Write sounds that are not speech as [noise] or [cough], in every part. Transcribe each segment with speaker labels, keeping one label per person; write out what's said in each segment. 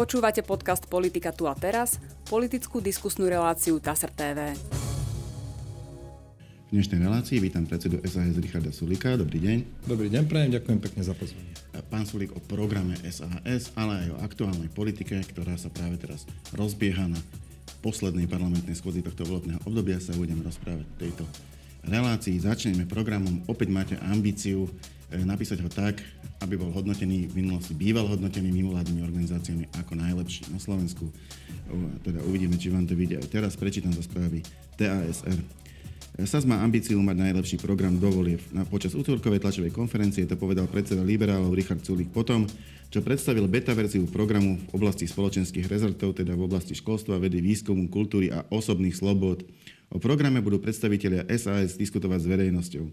Speaker 1: Počúvate podcast Politika tu a teraz, politickú diskusnú reláciu TASR TV.
Speaker 2: V dnešnej relácii vítam predsedu SAS Richarda Sulika. Dobrý deň.
Speaker 3: Dobrý deň, prajem, ďakujem pekne za pozvanie.
Speaker 2: Pán Sulik o programe SAS, ale aj o aktuálnej politike, ktorá sa práve teraz rozbieha na poslednej parlamentnej schôdzi tohto volebného obdobia sa budeme rozprávať v tejto relácii. Začneme programom. Opäť máte ambíciu napísať ho tak, aby bol hodnotený v minulosti, býval hodnotený mimovládnymi organizáciami ako najlepší na Slovensku. Teda uvidíme, či vám to aj teraz. Prečítam zo správy TASR. SAS má ambíciu mať najlepší program do volieb. Na počas útorkovej tlačovej konferencie to povedal predseda liberálov Richard Sulik potom, čo predstavil beta verziu programu v oblasti spoločenských rezortov, teda v oblasti školstva, vedy, výskumu, kultúry a osobných slobod. O programe budú predstavitelia SAS diskutovať s verejnosťou.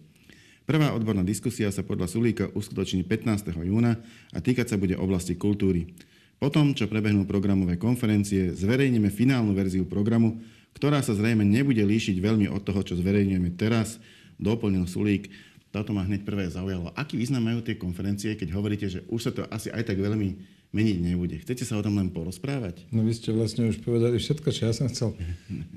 Speaker 2: Prvá odborná diskusia sa podľa Sulíka uskutoční 15. júna a týkať sa bude oblasti kultúry. Potom, čo prebehnú programové konferencie, zverejníme finálnu verziu programu, ktorá sa zrejme nebude líšiť veľmi od toho, čo zverejňujeme teraz, doplnil Sulík. Toto ma hneď prvé zaujalo. Aký význam majú tie konferencie, keď hovoríte, že už sa to asi aj tak veľmi meniť nebude? Chcete sa o tom len porozprávať?
Speaker 3: No vy ste vlastne už povedali všetko, čo ja som chcel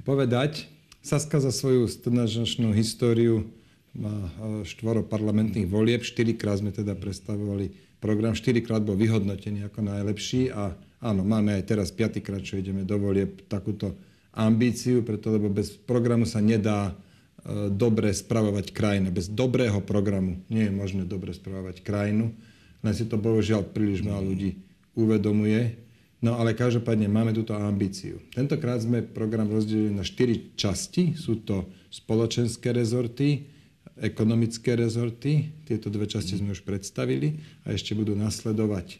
Speaker 3: povedať. Saska za svoju strednočnú históriu má štvoro parlamentných volieb. Štyrikrát sme teda predstavovali program, štyrikrát bol vyhodnotený ako najlepší a áno, máme aj teraz piatýkrát, čo ideme do volieb, takúto ambíciu, preto lebo bez programu sa nedá e, dobre spravovať krajina. Bez dobrého programu nie je možné dobre spravovať krajinu, len si to bohužiaľ príliš málo ľudí uvedomuje. No ale každopádne máme túto ambíciu. Tentokrát sme program rozdelili na štyri časti. Sú to spoločenské rezorty, ekonomické rezorty, tieto dve časti sme už predstavili a ešte budú nasledovať e,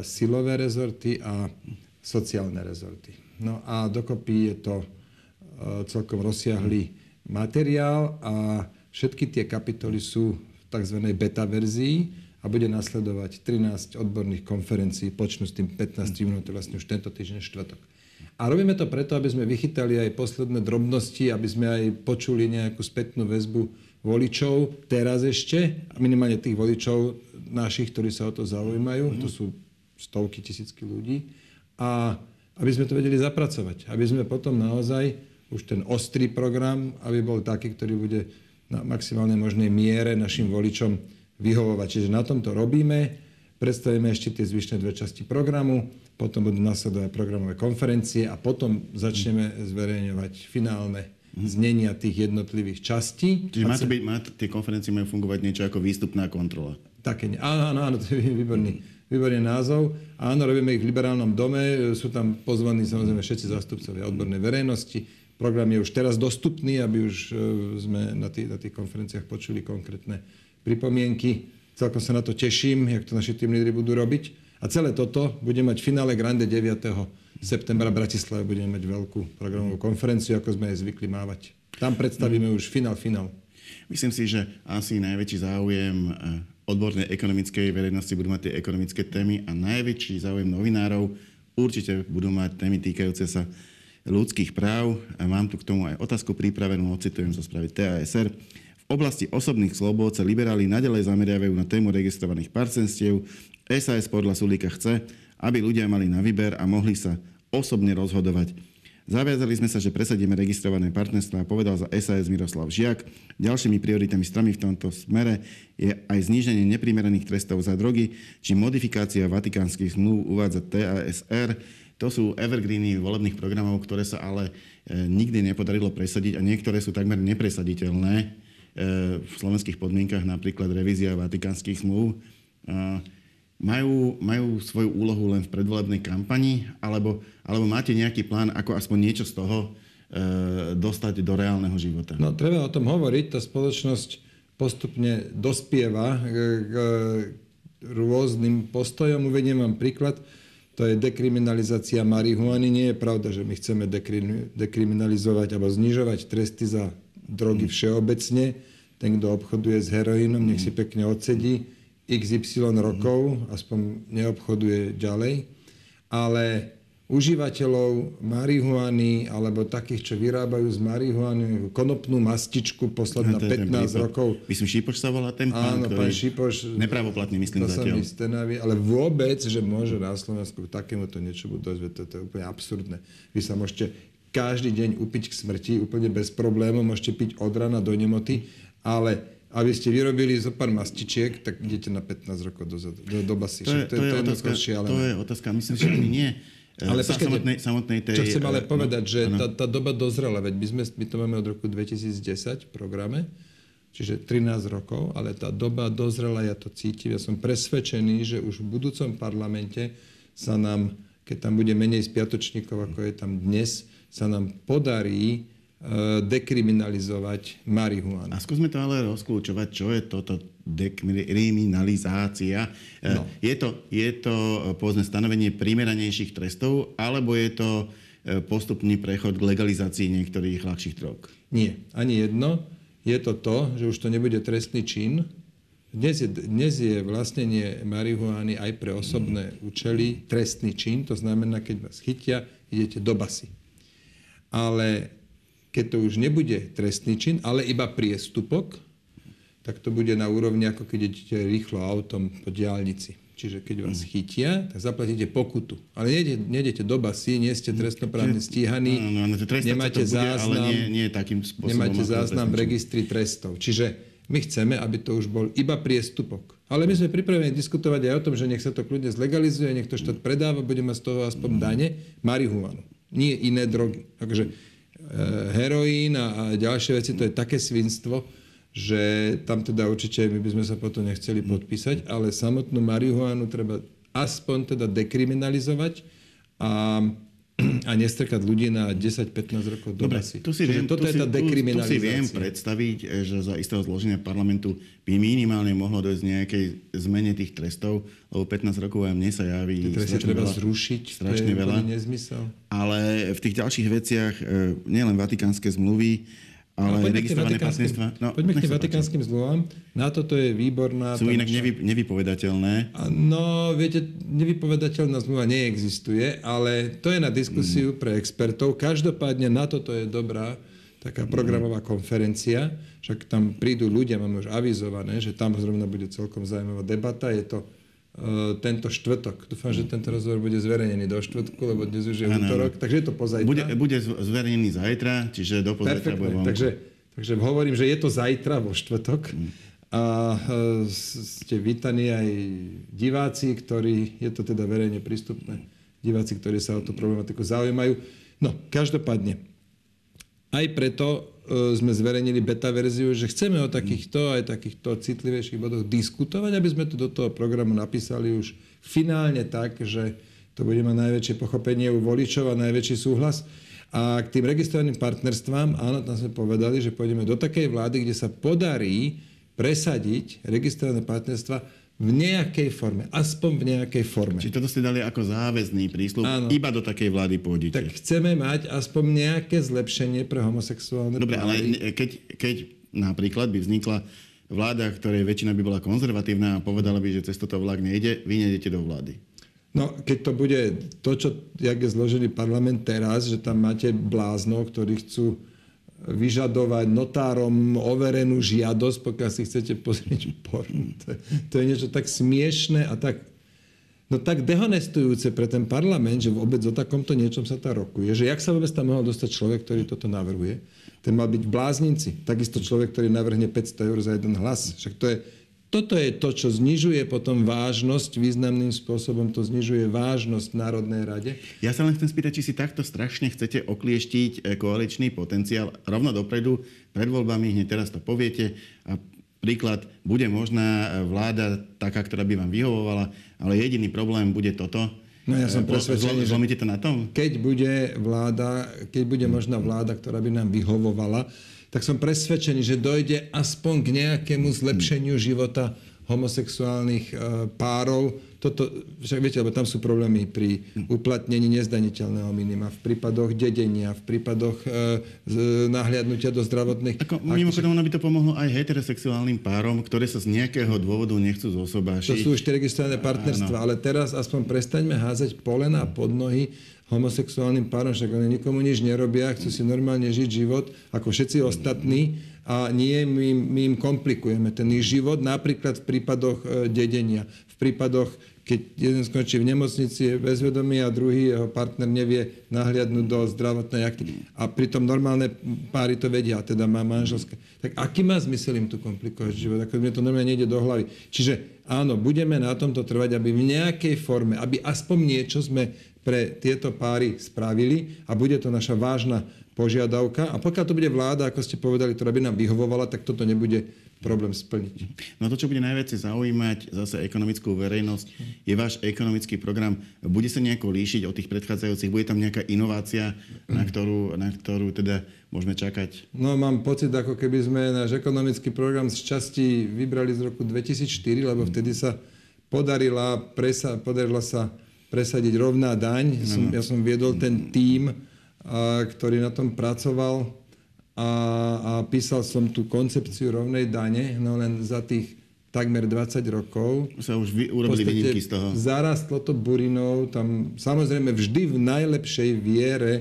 Speaker 3: silové rezorty a sociálne rezorty. No a dokopy je to e, celkom rozsiahlý materiál a všetky tie kapitoly sú v tzv. beta verzii a bude nasledovať 13 odborných konferencií, počnú s tým 15 minút, vlastne už tento týždeň štvrtok. A robíme to preto, aby sme vychytali aj posledné drobnosti, aby sme aj počuli nejakú spätnú väzbu voličov, teraz ešte, minimálne tých voličov našich, ktorí sa o to zaujímajú, mm-hmm. to sú stovky, tisícky ľudí, a aby sme to vedeli zapracovať, aby sme potom naozaj už ten ostrý program, aby bol taký, ktorý bude na maximálnej možnej miere našim voličom vyhovovať. Čiže na tomto robíme, predstavíme ešte tie zvyšné dve časti programu, potom budú nasledovať programové konferencie a potom začneme zverejňovať finálne znenia tých jednotlivých častí.
Speaker 2: Čiže má to byť, má, tie konferencie majú fungovať niečo ako výstupná kontrola.
Speaker 3: Také, áno, áno, áno, to je výborný, výborný názov. Áno, robíme ich v liberálnom dome, sú tam pozvaní samozrejme všetci zástupcovia odbornej verejnosti. Program je už teraz dostupný, aby už e, sme na tých, na tých konferenciách počuli konkrétne pripomienky. Celkom sa na to teším, jak to naši tým lídry budú robiť. A celé toto bude mať finále Grande 9 septembra v Bratislave budeme mať veľkú programovú konferenciu, ako sme aj zvykli mávať. Tam predstavíme už finál, finál.
Speaker 2: Myslím si, že asi najväčší záujem eh, odbornej ekonomickej verejnosti budú mať tie ekonomické témy a najväčší záujem novinárov určite budú mať témy týkajúce sa ľudských práv. A mám tu k tomu aj otázku pripravenú, ocitujem zo správy TASR. Oblasti osobných slobôd sa liberáli nadalej zameriavajú na tému registrovaných parcenstiev. SAS podľa Sulíka chce, aby ľudia mali na výber a mohli sa osobne rozhodovať. Zaviazali sme sa, že presadíme registrované partnerstva, povedal za SAS Miroslav Žiak. Ďalšími prioritami strany v tomto smere je aj zníženie neprimeraných trestov za drogy či modifikácia vatikánskych zmluv, uvádza TASR. To sú evergreeny volebných programov, ktoré sa ale e, nikdy nepodarilo presadiť a niektoré sú takmer nepresaditeľné v slovenských podmienkach, napríklad revízia vatikánskych zmluv majú, majú svoju úlohu len v predvolebnej kampani, alebo, alebo máte nejaký plán, ako aspoň niečo z toho e, dostať do reálneho života?
Speaker 3: No, treba o tom hovoriť. Tá spoločnosť postupne dospieva k, k rôznym postojom. Uvediem vám príklad. To je dekriminalizácia marihuany. Nie je pravda, že my chceme dekriminalizovať alebo znižovať tresty za drogy mm. všeobecne. Ten, kto obchoduje s heroínom, nech si pekne odsedí XY rokov, aspoň neobchoduje ďalej. Ale užívateľov marihuany alebo takých, čo vyrábajú z marihuany konopnú mastičku posledná 15 rokov.
Speaker 2: Myslím, Šipoš sa volá ten
Speaker 3: pán, Áno, pán Šipoš.
Speaker 2: Nepravoplatne myslím to zatiaľ.
Speaker 3: Stenavý, ale vôbec, že môže na Slovensku takémuto niečo dozvieť, to, to je úplne absurdné. Vy sa môžete každý deň upiť k smrti úplne bez problémov, môžete piť od rana do nemoty, ale aby ste vyrobili zo pár mastičiek, tak idete na 15 rokov do, do, do basy.
Speaker 2: To je, to, to, je, otázka, to je otázka, myslím, že ani nie.
Speaker 3: Ale počkajte, samotnej, samotnej tej, čo chcem ale eh, povedať, no, že tá, tá doba dozrela, veď my, sme, my to máme od roku 2010 v programe, čiže 13 rokov, ale tá doba dozrela, ja to cítim, ja som presvedčený, že už v budúcom parlamente sa nám, keď tam bude menej spiatočníkov, ako je tam dnes, sa nám podarí dekriminalizovať marihuanu.
Speaker 2: A skúsme to ale rozklúčovať, čo je toto dekriminalizácia. Eh, no. Je to, je to eh, povedzme, stanovenie primeranejších trestov, alebo je to postupný prechod k legalizácii niektorých ľahších drog?
Speaker 3: Nie, ani jedno. Je to to, že už to nebude trestný čin. Dnes je, dnes je vlastnenie marihuany aj pre osobné účely trestný čin, to znamená, keď vás chytia, idete do basy. Ale keď to už nebude trestný čin, ale iba priestupok, tak to bude na úrovni, ako keď idete rýchlo autom po diálnici. Čiže keď vás mm. chytia, tak zaplatíte pokutu. Ale nejdete, do basy, nie ste trestnoprávne stíhaní, no, no, no, nemáte bude, záznam,
Speaker 2: ale nie, nie takým spôsobom,
Speaker 3: nemáte záznam v registri trestov. Čiže my chceme, aby to už bol iba priestupok. Ale my sme pripravení diskutovať aj o tom, že nech sa to kľudne zlegalizuje, nech to štát predáva, bude mať z toho aspoň dane, marihuanu. Nie iné drogy. Takže heroín a, a ďalšie veci, to je také svinstvo, že tam teda určite my by sme sa potom nechceli podpísať, ale samotnú marihuanu treba aspoň teda dekriminalizovať a [clears throat] a nestrkať ľudí na 10-15 rokov do
Speaker 2: Dobre, tu si viem, toto tu je tá dekriminalizácia. Tu, tu si viem predstaviť, eh, že za istého zloženia parlamentu by minimálne mohlo dojsť nejakej zmene tých trestov, lebo 15 rokov aj mne sa javí
Speaker 3: Tie tresty treba veľa, zrušiť, strašne to je veľa. nezmysel.
Speaker 2: Ale v tých ďalších veciach, eh, nielen vatikánske zmluví, ale no, registrované partnerstva...
Speaker 3: No, poďme k tým vatikánskym zmluvám. Na toto je výborná...
Speaker 2: Sú inak nevy, nevypovedateľné.
Speaker 3: No, viete, nevypovedateľná zmluva neexistuje, ale to je na diskusiu mm. pre expertov. Každopádne na toto je dobrá taká programová mm. konferencia. Však tam prídu ľudia, máme už avizované, že tam zrovna bude celkom zaujímavá debata. Je to tento štvrtok. Dúfam, že tento rozhovor bude zverejnený do štvrtku, lebo dnes už je ano. útorok, takže je to pozajtra.
Speaker 2: Bude, bude zverejnený zajtra, čiže do pozajtra bude vonku.
Speaker 3: Takže, takže hovorím, že je to zajtra vo štvrtok. Hmm. A eh, ste vítaní aj diváci, ktorí, je to teda verejne prístupné, diváci, ktorí sa o tú problematiku zaujímajú. No, každopádne, aj preto E, sme zverejnili beta verziu, že chceme o takýchto aj takýchto citlivejších bodoch diskutovať, aby sme to do toho programu napísali už finálne tak, že to bude mať najväčšie pochopenie u voličov a najväčší súhlas. A k tým registrovaným partnerstvám, áno, tam sme povedali, že pôjdeme do takej vlády, kde sa podarí presadiť registrované partnerstva v nejakej forme, aspoň v nejakej forme.
Speaker 2: Čiže toto ste dali ako záväzný prísľub, Áno. iba do takej vlády pôjdete.
Speaker 3: Tak chceme mať aspoň nejaké zlepšenie pre homosexuálne
Speaker 2: Dobre, páry. ale keď, keď napríklad by vznikla vláda, ktorej väčšina by bola konzervatívna a povedala by, že cez toto vlak nejde, vy nejdete do vlády.
Speaker 3: No, keď to bude to, čo, jak je zložený parlament teraz, že tam máte bláznov, ktorí chcú vyžadovať notárom overenú žiadosť, pokiaľ si chcete pozrieť porn. To je, to je niečo tak smiešné a tak, no tak dehonestujúce pre ten parlament, že vôbec o takomto niečom sa tam rokuje. Že jak sa vôbec tam mohol dostať človek, ktorý toto navrhuje? Ten mal byť v bláznici. Takisto človek, ktorý navrhne 500 eur za jeden hlas. Však to je, toto je to, čo znižuje potom vážnosť, významným spôsobom to znižuje vážnosť Národnej rade.
Speaker 2: Ja sa len chcem spýtať, či si takto strašne chcete oklieštiť eh, koaličný potenciál rovno dopredu, pred voľbami, hneď teraz to poviete a príklad, bude možná eh, vláda taká, ktorá by vám vyhovovala, ale jediný problém bude toto,
Speaker 3: No ja som eh, presvedčený,
Speaker 2: že to na tom?
Speaker 3: Keď bude vláda, keď bude možná vláda, ktorá by nám vyhovovala, tak som presvedčený, že dojde aspoň k nejakému zlepšeniu života homosexuálnych e, párov. Toto, však viete, lebo tam sú problémy pri uplatnení nezdaniteľného minima, v prípadoch dedenia, v prípadoch e, nahliadnutia do zdravotných...
Speaker 2: Ako, mimochodom, ono by to pomohlo aj heterosexuálnym párom, ktoré sa z nejakého dôvodu nechcú zosobášiť.
Speaker 3: To sú už registrované partnerstva, ale teraz aspoň prestaňme házať polena pod nohy homosexuálnym párom, však oni nikomu nič nerobia, chcú si normálne žiť život ako všetci ostatní a nie my, my im komplikujeme ten ich život, napríklad v prípadoch e, dedenia, v prípadoch, keď jeden skončí v nemocnici, bezvedomý a druhý jeho partner nevie nahliadnúť do zdravotnej akty. A pritom normálne páry to vedia, teda má manželské. Tak aký má zmysel im tu komplikovať život? Ako mne to normálne nejde do hlavy. Čiže áno, budeme na tomto trvať, aby v nejakej forme, aby aspoň niečo sme pre tieto páry spravili a bude to naša vážna požiadavka. A pokiaľ to bude vláda, ako ste povedali, ktorá by nám vyhovovala, tak toto nebude problém splniť.
Speaker 2: No to, čo bude najviac zaujímať zase ekonomickú verejnosť, je váš ekonomický program. Bude sa nejako líšiť od tých predchádzajúcich? Bude tam nejaká inovácia, na ktorú, na ktorú teda môžeme čakať?
Speaker 3: No mám pocit, ako keby sme náš ekonomický program z časti vybrali z roku 2004, lebo vtedy sa podarila, presa, podarila sa presadiť rovná daň. Ja som, ja som viedol ten tím, ktorý na tom pracoval a, a písal som tú koncepciu rovnej dane, no len za tých takmer 20 rokov.
Speaker 2: Sa už vy, urobili výnimky z toho.
Speaker 3: Zarastlo to burinou, tam samozrejme vždy v najlepšej viere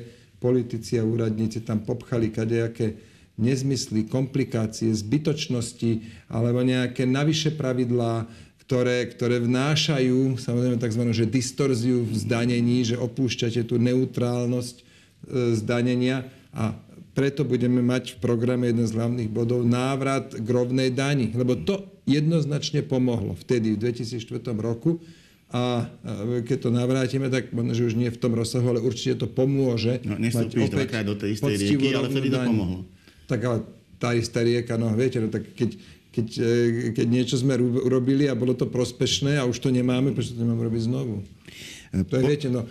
Speaker 3: politici a úradníci tam popchali kadejaké nezmysly, komplikácie, zbytočnosti alebo nejaké navyše pravidlá, ktoré, ktoré vnášajú samozrejme tzv. Že distorziu v zdanení, že opúšťate tú neutrálnosť E, zdanenia a preto budeme mať v programe jeden z hlavných bodov návrat k rovnej dani, lebo to jednoznačne pomohlo vtedy v 2004 roku a keď to navrátime, tak možno, že už nie v tom rozsahu, ale určite to pomôže.
Speaker 2: No, nestúpiš dvakrát do tej istej rieky, ale vtedy to pomohlo.
Speaker 3: Tak ale tá istá rieka, no viete, no tak keď, keď, e, keď niečo sme urobili a bolo to prospešné a už to nemáme, prečo to nemáme robiť znovu? To je, viete, no,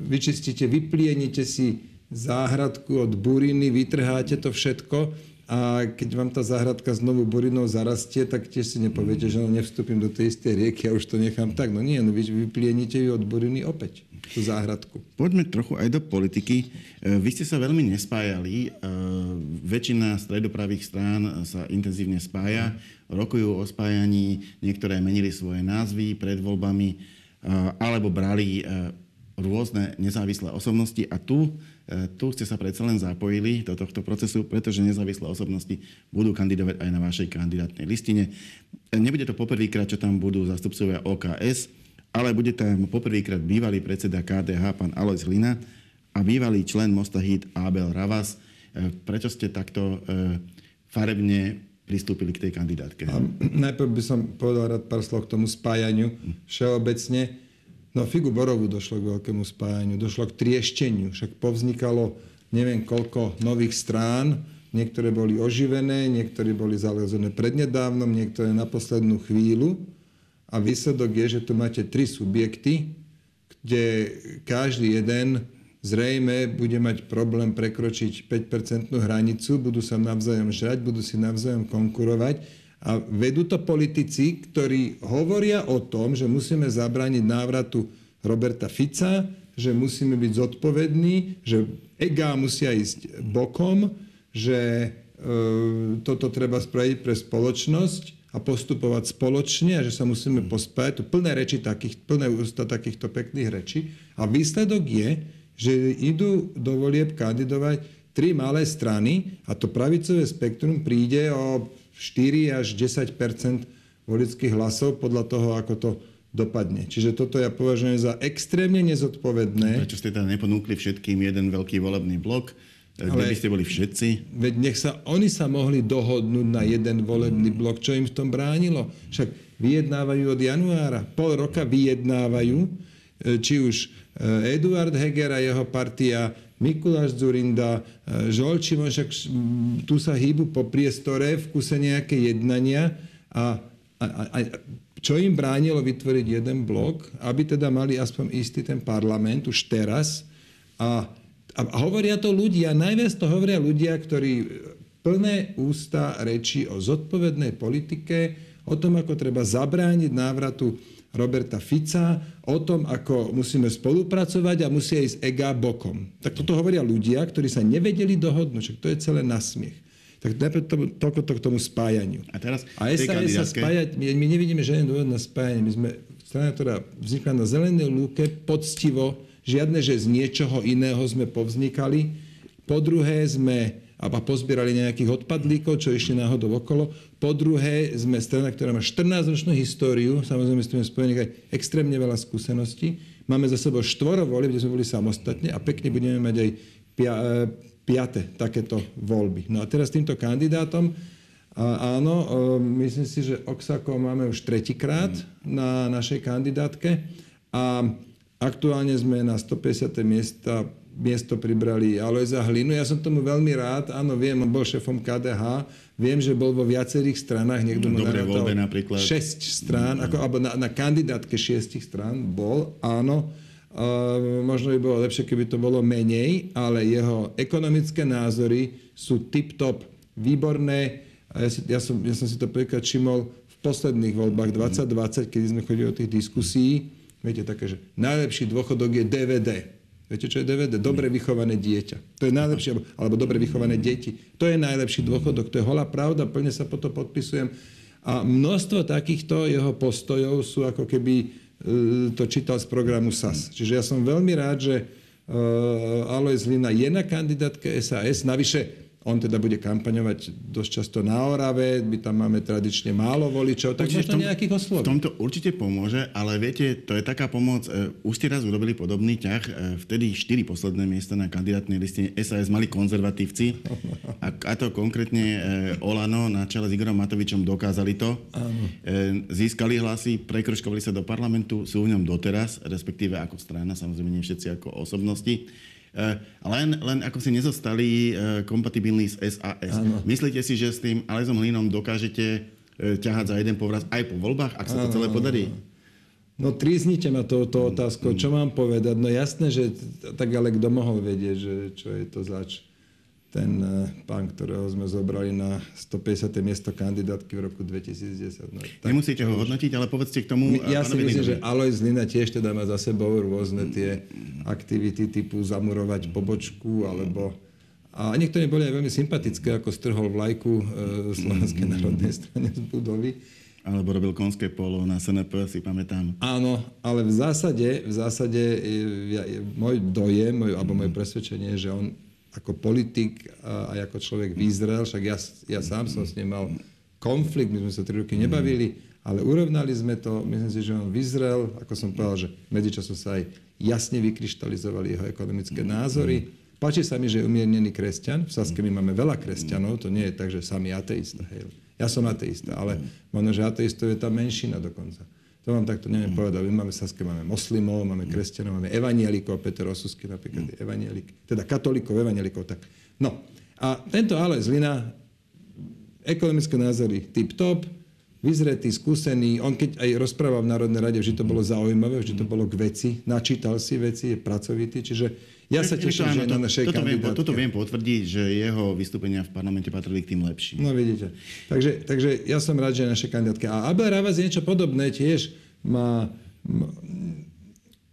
Speaker 3: vyčistíte, vyplienite si záhradku od buriny, vytrháte to všetko a keď vám tá záhradka znovu burinou zarastie, tak tiež si nepoviete, že no, nevstúpim do tej istej rieky a už to nechám tak. No nie, no vy vyplienite ju od buriny opäť, tú záhradku.
Speaker 2: Poďme trochu aj do politiky. E, vy ste sa veľmi nespájali. E, väčšina stredopravých strán sa intenzívne spája, rokujú o spájaní, niektoré menili svoje názvy pred voľbami alebo brali rôzne nezávislé osobnosti a tu, tu ste sa predsa len zapojili do tohto procesu, pretože nezávislé osobnosti budú kandidovať aj na vašej kandidátnej listine. Nebude to poprvýkrát, čo tam budú zastupcovia OKS, ale bude tam poprvýkrát bývalý predseda KDH, pán Alois Hlina a bývalý člen Mostahid Abel Ravas. Prečo ste takto farebne pristúpili k tej kandidátke? A
Speaker 3: najprv by som povedal rád pár slov k tomu spájaniu všeobecne. No figu Borovu došlo k veľkému spájaniu, došlo k triešteniu, však povznikalo neviem koľko nových strán, niektoré boli oživené, niektoré boli zalezené prednedávnom, niektoré na poslednú chvíľu. A výsledok je, že tu máte tri subjekty, kde každý jeden zrejme bude mať problém prekročiť 5-percentnú hranicu, budú sa navzájom žrať, budú si navzájom konkurovať a vedú to politici, ktorí hovoria o tom, že musíme zabrániť návratu Roberta Fica, že musíme byť zodpovední, že EGA musia ísť bokom, že e, toto treba spraviť pre spoločnosť a postupovať spoločne a že sa musíme pospájať. Tu plné reči takých, plné ústa takýchto pekných rečí. A výsledok je, že idú do volieb kandidovať tri malé strany a to pravicové spektrum príde o 4 až 10% volických hlasov podľa toho, ako to dopadne. Čiže toto ja považujem za extrémne nezodpovedné.
Speaker 2: Prečo ste teda neponúkli všetkým jeden veľký volebný blok? Kde Ale, by ste boli všetci?
Speaker 3: Veď nech sa, oni sa mohli dohodnúť na jeden volebný blok, čo im v tom bránilo. Však vyjednávajú od januára, pol roka vyjednávajú, e, či už Eh, Eduard Heger a jeho partia, Mikuláš Zurinda, eh, Žolčimon, však tu sa hýbu po priestore v kuse nejaké jednania a, a, a čo im bránilo vytvoriť jeden blok, aby teda mali aspoň istý ten parlament už teraz. A, a, a hovoria to ľudia, najviac to hovoria ľudia, ktorí plné ústa reči o zodpovednej politike, o tom, ako treba zabrániť návratu Roberta Fica, o tom, ako musíme spolupracovať a musia ísť ega bokom. Tak toto hovoria ľudia, ktorí sa nevedeli dohodnúť, to je celé nasmiech. Tak najprv to, toľko to k tomu spájaniu.
Speaker 2: A teraz
Speaker 3: a SAS sa spájať, my, my nevidíme žiaden dôvod na spájanie. My sme strana, ktorá vznikla na zelenej lúke, poctivo, žiadne, že z niečoho iného sme povznikali. Po druhé sme a pozbierali nejakých odpadlíkov, čo išli náhodou okolo. Po druhé, sme strana, ktorá má 14-ročnú históriu, samozrejme s tým spojených aj extrémne veľa skúseností. Máme za sebou štvoro voľby, kde sme boli samostatne a pekne budeme mať aj pia, e, piate takéto voľby. No a teraz týmto kandidátom, a áno, e, myslím si, že Oksako máme už tretíkrát na našej kandidátke a aktuálne sme na 150. miesta miesto pribrali Alojza Hlinu. Ja som tomu veľmi rád. Áno, viem, on bol šefom KDH. Viem, že bol vo viacerých stranách. Niekto
Speaker 2: mu Dobre voľbe napríklad.
Speaker 3: 6 strán, ako, alebo na, na kandidátke 6 strán bol, áno. Uh, možno by bolo lepšie, keby to bolo menej, ale jeho ekonomické názory sú tip-top, výborné. A ja, si, ja, som, ja som si to prvýkrát všimol v posledných voľbách 2020, keď sme chodili o tých diskusí. Viete, také, že najlepší dôchodok je DVD Viete, čo je DVD? Dobre vychované dieťa. To je najlepšie, alebo dobre vychované deti. To je najlepší dôchodok. To je holá pravda, plne sa po to podpisujem. A množstvo takýchto jeho postojov sú ako keby e, to čítal z programu SAS. Čiže ja som veľmi rád, že uh, Alois Lina je na kandidátke SAS. Navyše on teda bude kampaňovať dosť často na Orave, my tam máme tradične málo voličov, tak možno tom, nejakých osloví.
Speaker 2: V tomto určite pomôže, ale viete, to je taká pomoc. E, už ste raz urobili podobný ťah. E, vtedy štyri posledné miesta na kandidátnej listine SAS mali konzervatívci. [laughs] A, a to konkrétne e, Olano na čele s Igorom Matovičom dokázali to. Áno. Získali hlasy, prekročkovali sa do parlamentu, sú v ňom doteraz, respektíve ako strana, samozrejme nie všetci ako osobnosti. Eh, len, len ako si nezostali eh, kompatibilní s SAS. Ano. Myslíte si, že s tým Alezom Hlinom dokážete eh, ťahať za jeden povraz aj po voľbách, ak sa to celé podarí?
Speaker 3: No tríznite ma touto otázkou. Čo mám povedať? No jasné, že tak ale kto mohol vedieť, že čo je to zač ten eh, pán, ktorého sme zobrali na 150. miesto kandidátky v roku 2010. No,
Speaker 2: tak, Nemusíte ho hodnotiť, ale povedzte k tomu...
Speaker 3: Ja si myslím, že Alois Lina tiež teda má za sebou rôzne tie aktivity typu zamurovať pobočku, alebo... A niektoré boli aj veľmi sympatické, ako strhol vlajku e, Slovenskej mm. národnej strane z budovy.
Speaker 2: Alebo robil konské polo na SNP, si pamätám.
Speaker 3: Áno, ale v zásade, v zásade je, je, môj dojem, môj, alebo moje presvedčenie, že on ako politik a, ako človek vyzrel, však ja, ja sám som s ním mal konflikt, my sme sa tri roky nebavili, ale urovnali sme to, myslím si, že on vyzrel, ako som povedal, že medzičasom sa aj jasne vykryštalizovali jeho ekonomické názory. Páči sa mi, že je umiernený kresťan. V Saske my máme veľa kresťanov, to nie je tak, že sami ateista. Hej. Ja som ateista, ale možno, že ateistov je tá menšina dokonca. To vám takto neviem povedať. My máme Saske, máme moslimov, máme kresťanov, máme evanielikov, Peter Osusky napríklad je evanielik, teda katolíkov, evanielikov. Tak. No a tento ale Lina, ekonomické názory tip-top, vyzretý, skúsený. On keď aj rozprával v Národnej rade, vždy to bolo zaujímavé, vždy to bolo k veci, načítal si veci, je pracovitý, čiže ja sa teším, že to, na našej toto
Speaker 2: viem, toto viem potvrdiť, že jeho vystúpenia v parlamente patrili k tým lepším.
Speaker 3: No vidíte. Takže, takže ja som rád, že je naše kandidátke. A Abel Ravaz je niečo podobné tiež. Má,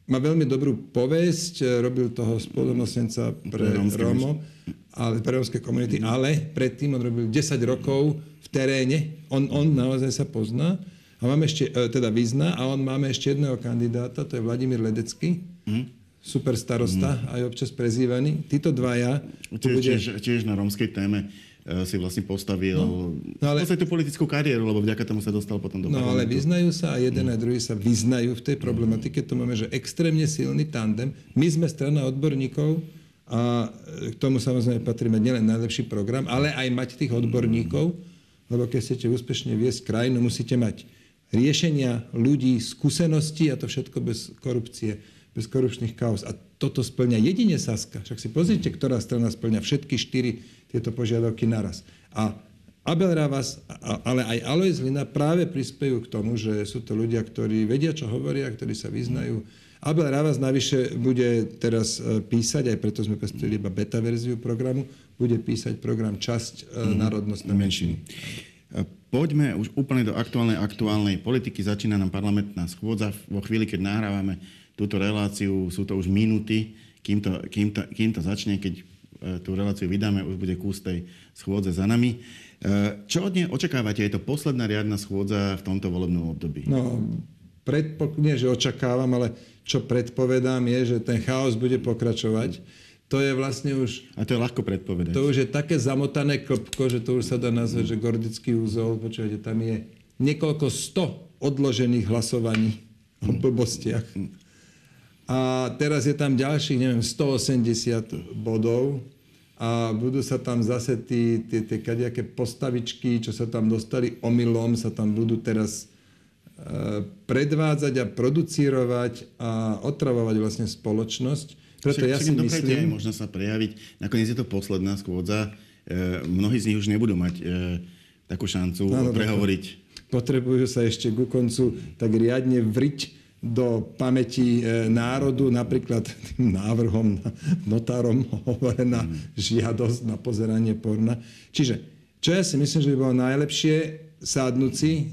Speaker 3: má veľmi dobrú povesť, robil toho spolunomocnenca pre Rómo, ale pre rómske komunity, ale predtým on robil 10 rokov v teréne. On, on naozaj sa pozná. A máme ešte, e, teda vyzna, a on máme ešte jedného kandidáta, to je Vladimír Ledecký. Mm super starosta, mm. aj občas prezývaný. Títo dvaja...
Speaker 2: Tiež, bude... tiež, tiež na rómskej téme uh, si vlastne postavil no, no ale... tú politickú kariéru, lebo vďaka tomu sa dostal potom do
Speaker 3: No ale vyznajú sa a jeden mm. a druhý sa vyznajú v tej problematike. To máme, že extrémne silný tandem. My sme strana odborníkov a k tomu samozrejme patrí mať nielen najlepší program, ale aj mať tých odborníkov, lebo keď chcete úspešne viesť krajinu, musíte mať riešenia ľudí, skúsenosti a to všetko bez korupcie bez korupčných kauz. A toto splňa jedine Saska. Však si pozrite, ktorá strana splňa všetky štyri tieto požiadavky naraz. A Abel Ravas, ale aj Alois Lina práve prispejú k tomu, že sú to ľudia, ktorí vedia, čo hovoria, ktorí sa vyznajú. Abel Ravas navyše bude teraz e, písať, aj preto sme predstavili iba beta verziu programu, bude písať program Časť mm. národnostnej menšiny.
Speaker 2: Poďme už úplne do aktuálnej, aktuálnej politiky. Začína nám parlamentná schôdza. Vo chvíli, keď nahrávame túto reláciu, sú to už minúty, kým to, kým to, kým to začne, keď tú reláciu vydáme, už bude kus tej schôdze za nami. Čo od nej očakávate? Je to posledná riadna schôdza v tomto volebnom období?
Speaker 3: No, predpo, nie, že očakávam, ale čo predpovedám je, že ten chaos bude pokračovať. To je vlastne už...
Speaker 2: A to je ľahko predpovedať.
Speaker 3: To už je také zamotané klopko, že to už sa dá nazvať, že gordický úzol. Počúvajte, tam je niekoľko sto odložených hlasovaní o blbostiach. A teraz je tam ďalších, neviem, 180 bodov a budú sa tam zase tí, tie, tie kadejaké postavičky, čo sa tam dostali omylom, sa tam budú teraz predvádzať a producírovať a otravovať vlastne spoločnosť.
Speaker 2: Preto však, ja si myslím... Aj možno sa prejaviť. Nakoniec je to posledná skôdza. E, mnohí z nich už nebudú mať e, takú šancu no, no, prehovoriť.
Speaker 3: Potrebujú sa ešte ku koncu tak riadne vriť do pamäti e, národu, napríklad tým návrhom notárom [laughs] hovorená žiadosť na pozeranie porna. Čiže, čo ja si myslím, že by bolo najlepšie, sádnuci, e,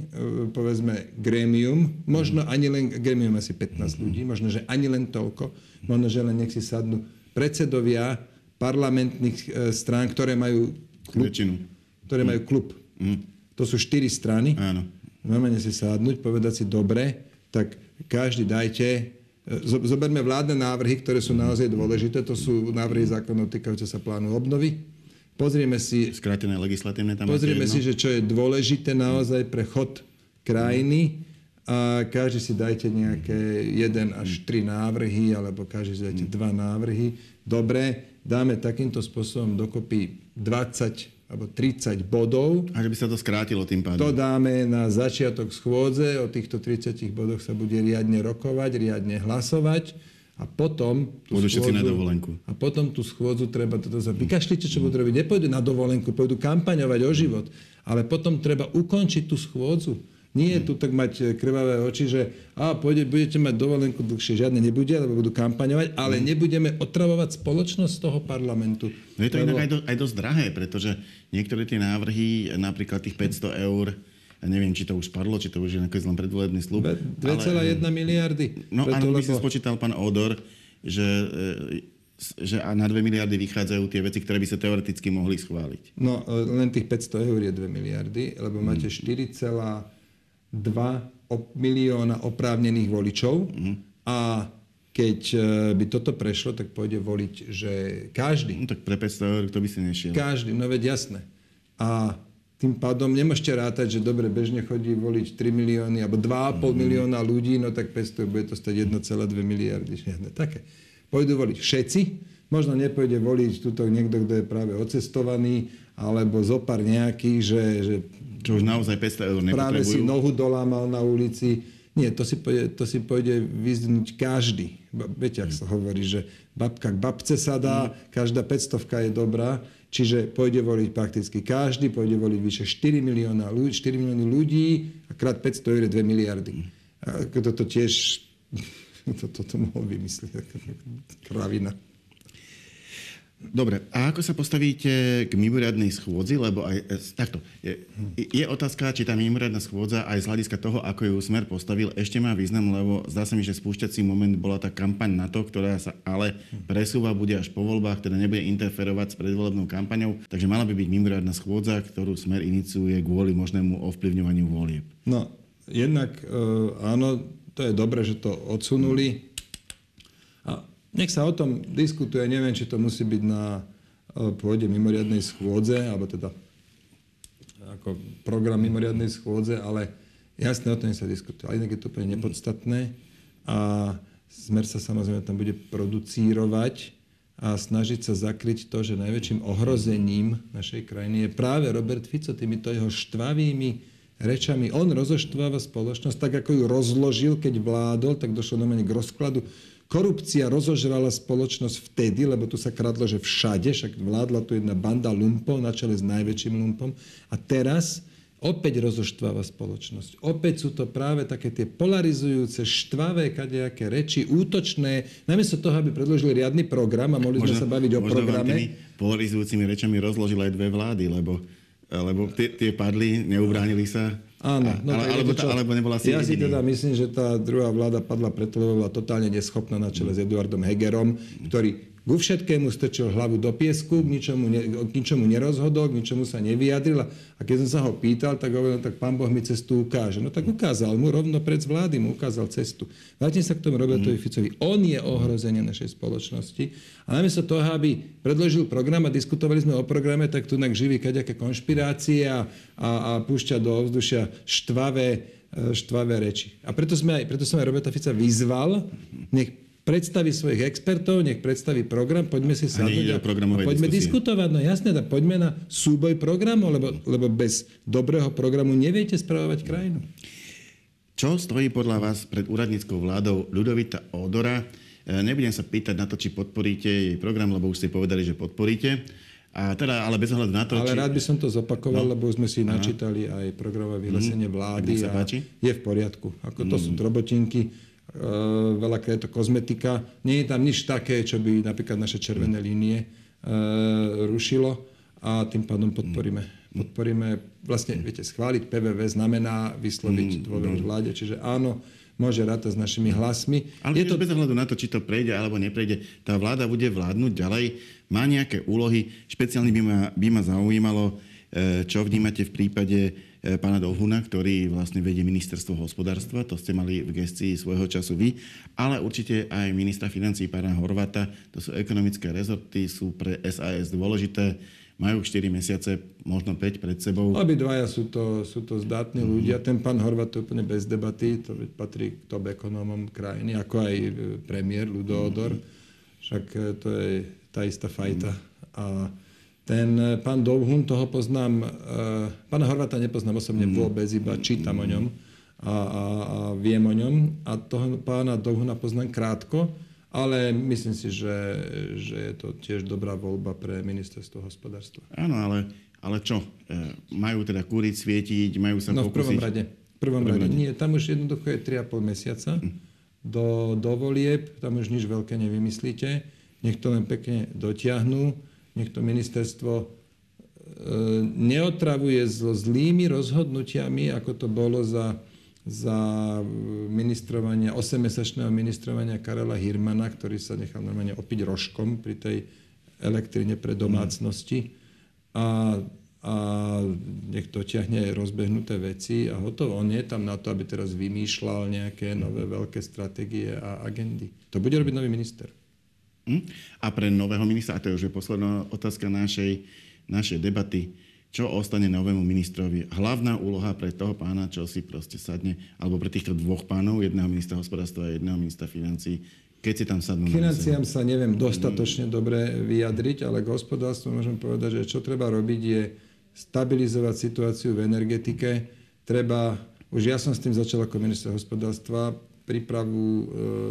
Speaker 3: povedzme, grémium, možno ani len, grémium asi 15 ľudí, možno, že ani len toľko, možno, že len nech si sadnú predsedovia parlamentných e, strán, ktoré majú
Speaker 2: klub. Väčšinu.
Speaker 3: Ktoré mm. majú klub. Mm. To sú štyri strany.
Speaker 2: Áno.
Speaker 3: Normálne si sadnúť, povedať si, dobre, tak každý dajte e, Zoberme vládne návrhy, ktoré sú naozaj dôležité. To sú návrhy zákonov týkajúce sa plánu obnovy. Pozrieme si...
Speaker 2: Skrátené legislatívne tam
Speaker 3: Pozrieme si, že čo je dôležité naozaj pre chod krajiny a každý si dajte nejaké jeden až tri návrhy, alebo každý si dajte dva návrhy. Dobre, dáme takýmto spôsobom dokopy 20 alebo 30 bodov.
Speaker 2: A že by sa to skrátilo tým pádom.
Speaker 3: To dáme na začiatok schôdze, o týchto 30 bodoch sa bude riadne rokovať, riadne hlasovať a potom...
Speaker 2: Tú Pôjdu všetci na dovolenku.
Speaker 3: A potom tú schôdzu treba toto za... Vykašlite, čo budú robiť. Nepôjdu na dovolenku, pôjdu kampaňovať o život. Ale potom treba ukončiť tú schôdzu. Nie je tu tak mať e, krvavé oči, že a pôjde, budete mať dovolenku dlhšie, žiadne nebude, lebo budú kampaňovať, ale mm. nebudeme otravovať spoločnosť toho parlamentu.
Speaker 2: No je to lebo... inak aj, do, aj dosť drahé, pretože niektoré tie návrhy, napríklad tých 500 eur, ja neviem, či to už spadlo, či to už je nakoniec len predvolebný slub.
Speaker 3: 2,1 ale... E, miliardy.
Speaker 2: No preto, áno, by si spočítal pán Odor, že e, že na 2 miliardy vychádzajú tie veci, ktoré by sa teoreticky mohli schváliť.
Speaker 3: No, len tých 500 eur je 2 miliardy, lebo máte mhm. 4, 2 milióna oprávnených voličov mm. a keď e, by toto prešlo, tak pôjde voliť, že každý.
Speaker 2: No tak pre 500 eur, kto by si nešiel.
Speaker 3: Každý, no veď jasné. A tým pádom nemôžete rátať, že dobre, bežne chodí voliť 3 milióny alebo 2,5 mm. milióna ľudí, no tak 500 bude to stať 1,2 miliardy, žiadne také. Pôjdu voliť všetci, možno nepôjde voliť tuto niekto, kto je práve ocestovaný, alebo zopár nejaký, že, že
Speaker 2: čo už naozaj 500 eur nepotrebujú.
Speaker 3: Práve si nohu dolámal na ulici. Nie, to si pôjde, to si pôjde vyzdnúť každý. Viete, ak sa hovorí, že babka k babce sa dá, mm. každá 500 je dobrá. Čiže pôjde voliť prakticky každý, pôjde voliť vyše 4 milióna ľudí, 4 milióny ľudí a krát 500 eur je 2 miliardy. A toto tiež, [laughs] toto to mohol vymyslieť, kravina.
Speaker 2: Dobre, a ako sa postavíte k mimoriadnej schôdzi, lebo aj e, takto, je, je otázka, či tá mimoriadná schôdza aj z hľadiska toho, ako ju Smer postavil, ešte má význam, lebo zdá sa mi, že spúšťací moment bola tá kampaň na to, ktorá sa ale presúva, bude až po voľbách, teda nebude interferovať s predvolebnou kampaňou, takže mala by byť mimoriadná schôdza, ktorú Smer iniciuje kvôli možnému ovplyvňovaniu volieb.
Speaker 3: No, jednak e, áno, to je dobre, že to odsunuli nech sa o tom diskutuje, neviem, či to musí byť na e, pôde mimoriadnej schôdze, alebo teda ako program mimoriadnej schôdze, ale jasne o tom sa diskutuje. Ale inak je to úplne nepodstatné a Smer sa samozrejme tam bude producírovať a snažiť sa zakryť to, že najväčším ohrozením našej krajiny je práve Robert Fico týmito jeho štvavými rečami. On rozoštváva spoločnosť, tak ako ju rozložil, keď vládol, tak došlo na k rozkladu Korupcia rozožrala spoločnosť vtedy, lebo tu sa kradlo, že všade, však vládla tu jedna banda lumpov na čele s najväčším lumpom. A teraz opäť rozoštváva spoločnosť. Opäť sú to práve také tie polarizujúce, štvavé, kadejaké reči, útočné, namiesto toho, aby predložili riadny program a mohli možno, sme sa baviť o programe.
Speaker 2: Polarizujúcimi rečami rozložili aj dve vlády, lebo lebo tie, tie padli, neubránili sa.
Speaker 3: Áno, no,
Speaker 2: ale, alebo, čo, alebo nebola si
Speaker 3: Ja
Speaker 2: jediný.
Speaker 3: si teda myslím, že tá druhá vláda padla preto, lebo bola totálne neschopná na čele s Eduardom Hegerom, ktorý ku všetkému strčil hlavu do piesku, k ničomu, ne, k ničomu nerozhodol, k ničomu sa nevyjadril. A keď som sa ho pýtal, tak hovoril, no tak pán Boh mi cestu ukáže. No tak ukázal mu, rovno pred vlády mu ukázal cestu. Vrátim sa k tomu Robertovi mm. Ficovi. On je ohrozenie našej spoločnosti. A namiesto toho, aby predložil program a diskutovali sme o programe, tak tu živí kaďaké konšpirácie a, a, a púšťa do ovzdušia štvavé, e, štvavé reči. A preto, sme aj, preto som aj Roberta Fica vyzval, nech predstaví svojich expertov, nech predstaví program, poďme si sadnúť a, a poďme diskusie. diskutovať. No jasne, tak poďme na súboj programu, lebo, lebo bez dobrého programu neviete spravovať krajinu.
Speaker 2: Čo stojí podľa vás pred úradníckou vládou Ľudovita Odora? E, nebudem sa pýtať na to, či podporíte jej program, lebo už ste povedali, že podporíte. A teda, ale bez ohľadu na to,
Speaker 3: Ale
Speaker 2: či...
Speaker 3: rád by som to zopakoval, no. lebo už sme si Aha. načítali aj programové vyhlásenie mm. vlády a je v poriadku. Ako to mm. sú drobotinky veľakrát je to kozmetika. Nie je tam nič také, čo by napríklad naše červené línie eh, rušilo a tým pádom podporíme. Podporíme, vlastne, viete, schváliť PVV znamená vysloviť mm, dôveru mm. vláde, čiže áno, môže rátať s našimi hlasmi.
Speaker 2: Ale je to bez ohľadu na to, či to prejde alebo neprejde, tá vláda bude vládnuť ďalej, má nejaké úlohy. Špeciálne by ma, by ma zaujímalo, eh, čo vnímate v prípade pána Dolhuna, ktorý vlastne vedie ministerstvo hospodárstva, to ste mali v gestii svojho času vy, ale určite aj ministra financí pána Horvata, to sú ekonomické rezorty, sú pre SAS dôležité, majú 4 mesiace, možno 5 pred sebou.
Speaker 3: Obidvaja sú to, sú to zdatní mm-hmm. ľudia. Ten pán Horvat to úplne bez debaty, to patrí k top ekonómom krajiny, ako aj e, premiér Ludo Odor. Však e, to je tá istá fajta. Mm-hmm. A ten eh, pán Dovhun, toho poznám, uh, pána Horvata nepoznám osobne mm. vôbec, iba čítam o ňom a, a, a viem o ňom. A toho pána Dovhuna poznám krátko, ale myslím si, že, že je to tiež dobrá voľba pre ministerstvo hospodárstva.
Speaker 2: Áno, ale, ale čo? E, majú teda kúriť, svietiť, majú sa
Speaker 3: no,
Speaker 2: pokúsiť?
Speaker 3: v prvom rade. V prvom, rade. rade. Nie, tam už jednoducho je 3,5 mesiaca mm. do, do volieb, tam už nič veľké nevymyslíte. Nech to len pekne dotiahnu nech to ministerstvo e, neotravuje so zlými rozhodnutiami, ako to bolo za, za ministrovania, 8-mesačného ministrovania Karela Hirmana, ktorý sa nechal normálne opiť rožkom pri tej elektrine pre domácnosti. A, a nech dotiahne rozbehnuté veci a hotovo. On je tam na to, aby teraz vymýšľal nejaké nové veľké stratégie a agendy. To bude robiť nový minister.
Speaker 2: Hm? A pre nového ministra, a to je už posledná otázka našej, našej debaty, čo ostane novému ministrovi? Hlavná úloha pre toho pána, čo si proste sadne, alebo pre týchto dvoch pánov, jedného ministra hospodárstva a jedného ministra financí, keď si tam sadnú
Speaker 3: Financiám sa neviem dostatočne dobre vyjadriť, ale k hospodárstvu môžem povedať, že čo treba robiť je stabilizovať situáciu v energetike. Treba, už ja som s tým začal ako minister hospodárstva, prípravu e,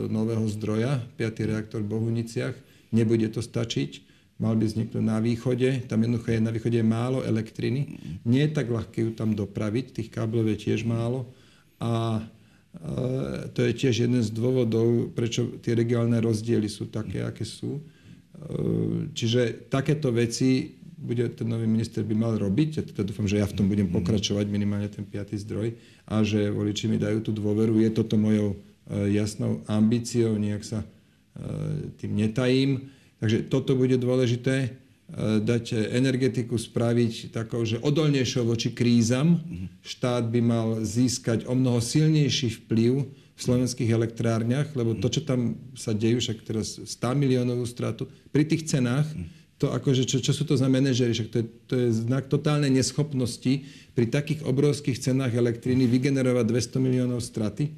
Speaker 3: nového zdroja, 5. reaktor v Bohuniciach. Nebude to stačiť. Mal by vzniknúť na východe. Tam jednoducho je na východe málo elektriny. Nie je tak ľahké ju tam dopraviť. Tých káblov je tiež málo. A e, to je tiež jeden z dôvodov, prečo tie regionálne rozdiely sú také, aké sú. E, čiže takéto veci bude ten nový minister by mal robiť, ja teda dúfam, že ja v tom budem pokračovať, minimálne ten piatý zdroj, a že voliči mi dajú tú dôveru. Je toto mojou e, jasnou ambíciou, nejak sa e, tým netajím. Takže toto bude dôležité, e, dať energetiku spraviť takou, že odolnejšou voči krízam. Štát by mal získať o mnoho silnejší vplyv v slovenských elektrárniach, lebo to, čo tam sa dejú, však teraz 100 miliónovú stratu, pri tých cenách, to akože, čo, čo sú to za manažery, však to je, to je znak totálnej neschopnosti pri takých obrovských cenách elektriny vygenerovať 200 miliónov straty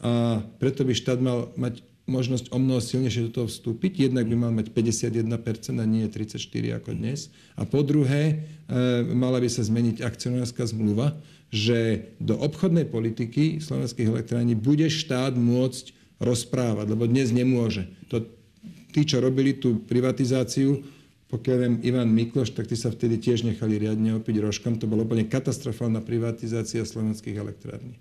Speaker 3: a preto by štát mal mať možnosť o mnoho silnejšie do toho vstúpiť. Jednak by mal mať 51% a nie 34 ako dnes. A po druhé, e, mala by sa zmeniť akcionárska zmluva, že do obchodnej politiky slovenských elektrární bude štát môcť rozprávať, lebo dnes nemôže. To, tí, čo robili tú privatizáciu, pokiaľ viem, Ivan Mikloš, tak tí sa vtedy tiež nechali riadne opiť rožkom. To bola úplne katastrofálna privatizácia slovenských elektrární.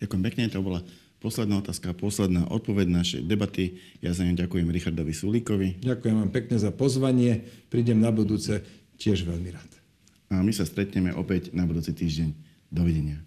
Speaker 2: Ďakujem pekne, to bola posledná otázka, posledná odpoveď našej debaty. Ja za ňu ďakujem Richardovi Sulíkovi.
Speaker 3: Ďakujem vám pekne za pozvanie. Prídem na budúce tiež veľmi rád.
Speaker 2: a my sa stretneme opäť na budúci týždeň. Dovidenia.